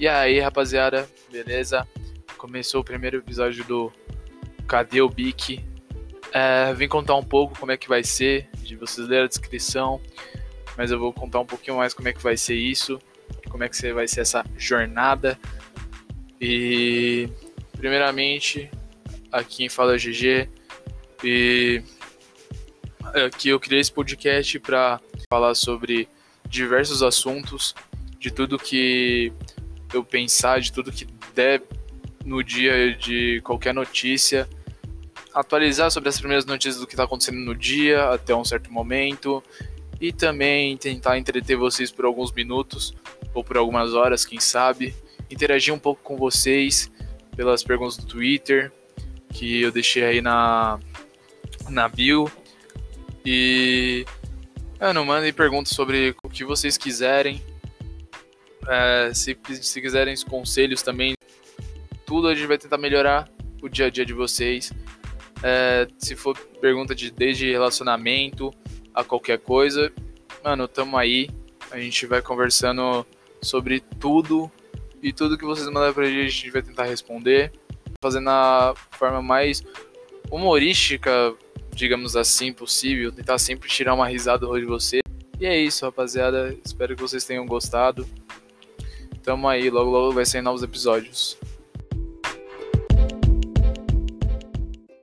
E aí, rapaziada, beleza? Começou o primeiro episódio do Cadê o Bic? É, vim contar um pouco como é que vai ser, de vocês lerem a descrição, mas eu vou contar um pouquinho mais como é que vai ser isso, como é que vai ser essa jornada. E primeiramente, aqui quem fala é GG e aqui eu criei esse podcast para falar sobre diversos assuntos, de tudo que eu pensar, de tudo que der no dia de qualquer notícia, atualizar sobre as primeiras notícias do que está acontecendo no dia até um certo momento e também tentar entreter vocês por alguns minutos ou por algumas horas, quem sabe, interagir um pouco com vocês pelas perguntas do Twitter que eu deixei aí na na bio. E mano, mandem perguntas sobre o que vocês quiserem é, se, se quiserem conselhos também, tudo a gente vai tentar melhorar o dia a dia de vocês. É, se for pergunta de desde relacionamento a qualquer coisa, mano, tamo aí. A gente vai conversando sobre tudo e tudo que vocês mandarem pra gente, a gente vai tentar responder, fazendo a forma mais humorística, digamos assim, possível, tentar sempre tirar uma risada de você. E é isso, rapaziada. Espero que vocês tenham gostado. Tamo aí, logo logo vai sair novos episódios.